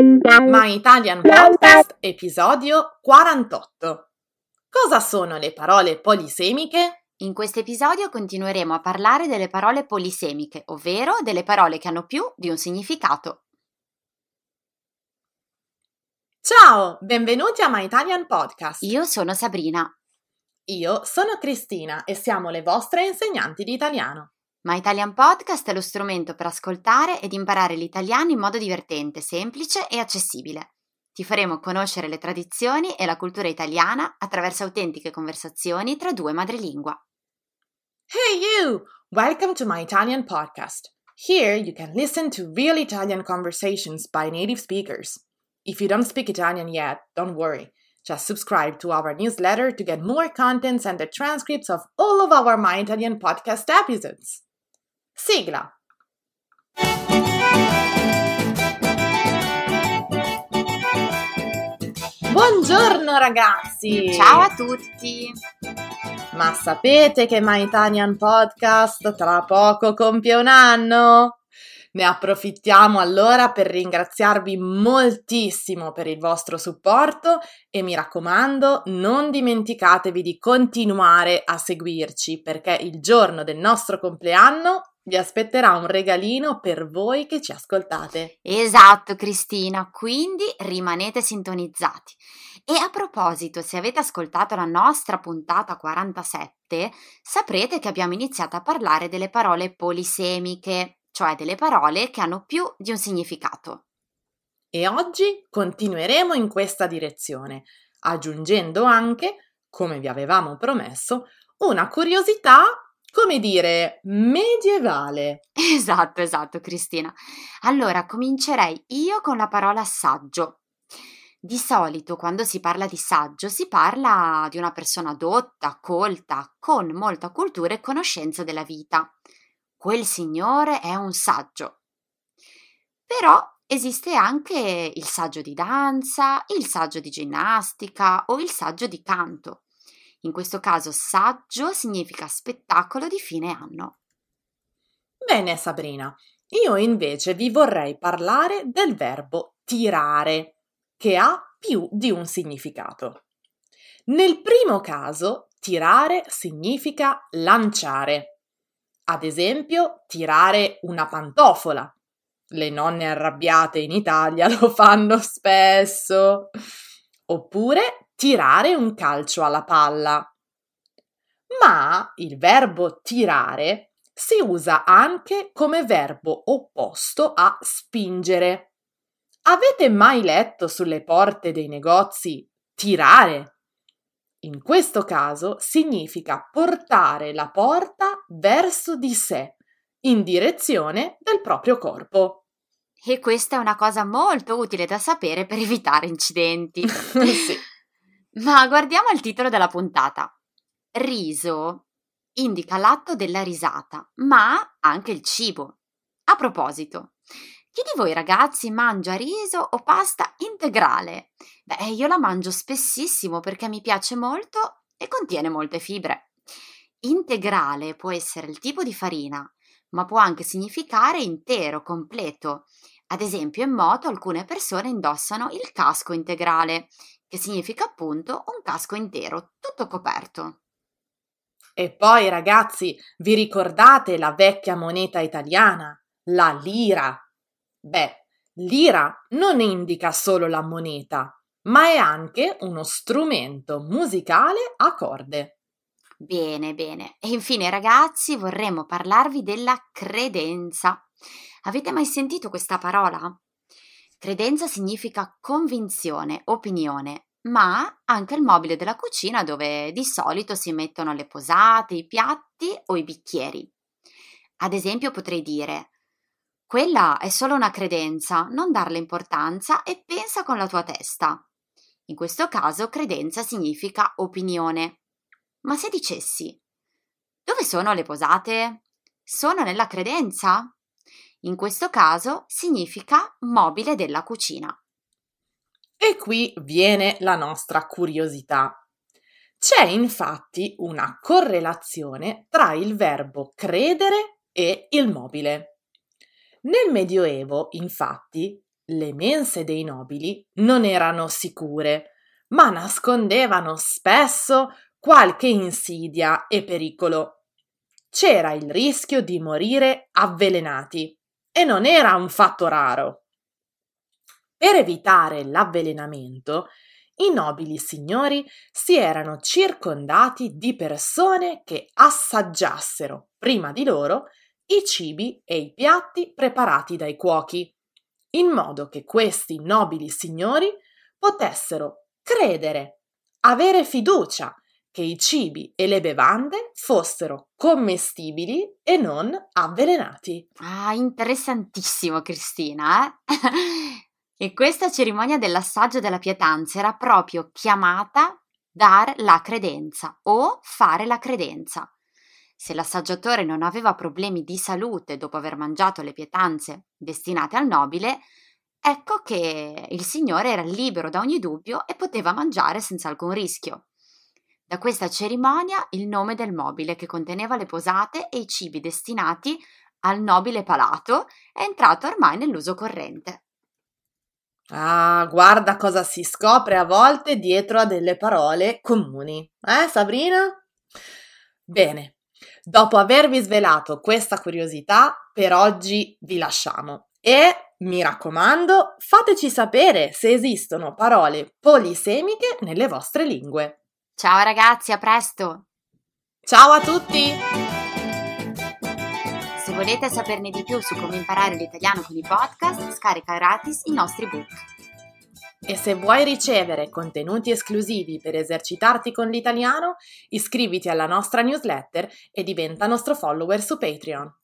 My Italian Podcast, episodio 48. Cosa sono le parole polisemiche? In questo episodio continueremo a parlare delle parole polisemiche, ovvero delle parole che hanno più di un significato. Ciao, benvenuti a My Italian Podcast. Io sono Sabrina. Io sono Cristina e siamo le vostre insegnanti di italiano. My Italian Podcast è lo strumento per ascoltare ed imparare l'italiano in modo divertente, semplice e accessibile. Ti faremo conoscere le tradizioni e la cultura italiana attraverso autentiche conversazioni tra due madrelingua. Hey you! Welcome to My Italian Podcast. Here you can listen to real Italian conversations by native speakers. If you don't speak Italian yet, don't worry. Just subscribe to our newsletter to get more contents and the transcripts of all of our My Italian podcast episodes. Sigla. Buongiorno ragazzi! Ciao a tutti! Ma sapete che My Italian Podcast tra poco compie un anno? Ne approfittiamo allora per ringraziarvi moltissimo per il vostro supporto e mi raccomando non dimenticatevi di continuare a seguirci perché il giorno del nostro compleanno vi aspetterà un regalino per voi che ci ascoltate. Esatto Cristina, quindi rimanete sintonizzati. E a proposito, se avete ascoltato la nostra puntata 47, saprete che abbiamo iniziato a parlare delle parole polisemiche, cioè delle parole che hanno più di un significato. E oggi continueremo in questa direzione, aggiungendo anche, come vi avevamo promesso, una curiosità, come dire, medievale. Esatto, esatto, Cristina. Allora comincerei io con la parola saggio. Di solito quando si parla di saggio si parla di una persona dotta, colta, con molta cultura e conoscenza della vita quel signore è un saggio. Però esiste anche il saggio di danza, il saggio di ginnastica o il saggio di canto. In questo caso saggio significa spettacolo di fine anno. Bene Sabrina, io invece vi vorrei parlare del verbo tirare, che ha più di un significato. Nel primo caso, tirare significa lanciare ad esempio, tirare una pantofola. Le nonne arrabbiate in Italia lo fanno spesso. Oppure tirare un calcio alla palla. Ma il verbo tirare si usa anche come verbo opposto a spingere. Avete mai letto sulle porte dei negozi tirare? In questo caso significa portare la porta verso di sé, in direzione del proprio corpo. E questa è una cosa molto utile da sapere per evitare incidenti. sì. Ma guardiamo il titolo della puntata. Riso indica l'atto della risata, ma anche il cibo. A proposito, chi di voi ragazzi mangia riso o pasta integrale? Beh, io la mangio spessissimo perché mi piace molto e contiene molte fibre. Integrale può essere il tipo di farina, ma può anche significare intero, completo. Ad esempio, in moto alcune persone indossano il casco integrale, che significa appunto un casco intero, tutto coperto. E poi, ragazzi, vi ricordate la vecchia moneta italiana, la lira? Beh, l'ira non indica solo la moneta, ma è anche uno strumento musicale a corde. Bene, bene. E infine, ragazzi, vorremmo parlarvi della credenza. Avete mai sentito questa parola? Credenza significa convinzione, opinione, ma anche il mobile della cucina dove di solito si mettono le posate, i piatti o i bicchieri. Ad esempio potrei dire quella è solo una credenza, non darle importanza e pensa con la tua testa. In questo caso credenza significa opinione. Ma se dicessi dove sono le posate? Sono nella credenza? In questo caso significa mobile della cucina. E qui viene la nostra curiosità. C'è infatti una correlazione tra il verbo credere e il mobile. Nel Medioevo, infatti, le mense dei nobili non erano sicure, ma nascondevano spesso qualche insidia e pericolo. C'era il rischio di morire avvelenati e non era un fatto raro. Per evitare l'avvelenamento, i nobili signori si erano circondati di persone che assaggiassero prima di loro i cibi e i piatti preparati dai cuochi, in modo che questi nobili signori potessero credere, avere fiducia che i cibi e le bevande fossero commestibili e non avvelenati. Ah, interessantissimo, Cristina. Eh? e questa cerimonia dell'assaggio della pietanza era proprio chiamata dar la credenza o fare la credenza. Se l'assaggiatore non aveva problemi di salute dopo aver mangiato le pietanze destinate al nobile, ecco che il signore era libero da ogni dubbio e poteva mangiare senza alcun rischio. Da questa cerimonia il nome del mobile che conteneva le posate e i cibi destinati al nobile palato è entrato ormai nell'uso corrente. Ah, guarda cosa si scopre a volte dietro a delle parole comuni. Eh, Sabrina? Bene, dopo avervi svelato questa curiosità, per oggi vi lasciamo. E mi raccomando, fateci sapere se esistono parole polisemiche nelle vostre lingue. Ciao ragazzi, a presto! Ciao a tutti! Se volete saperne di più su come imparare l'italiano con i podcast, scarica gratis i nostri book. E se vuoi ricevere contenuti esclusivi per esercitarti con l'italiano, iscriviti alla nostra newsletter e diventa nostro follower su Patreon.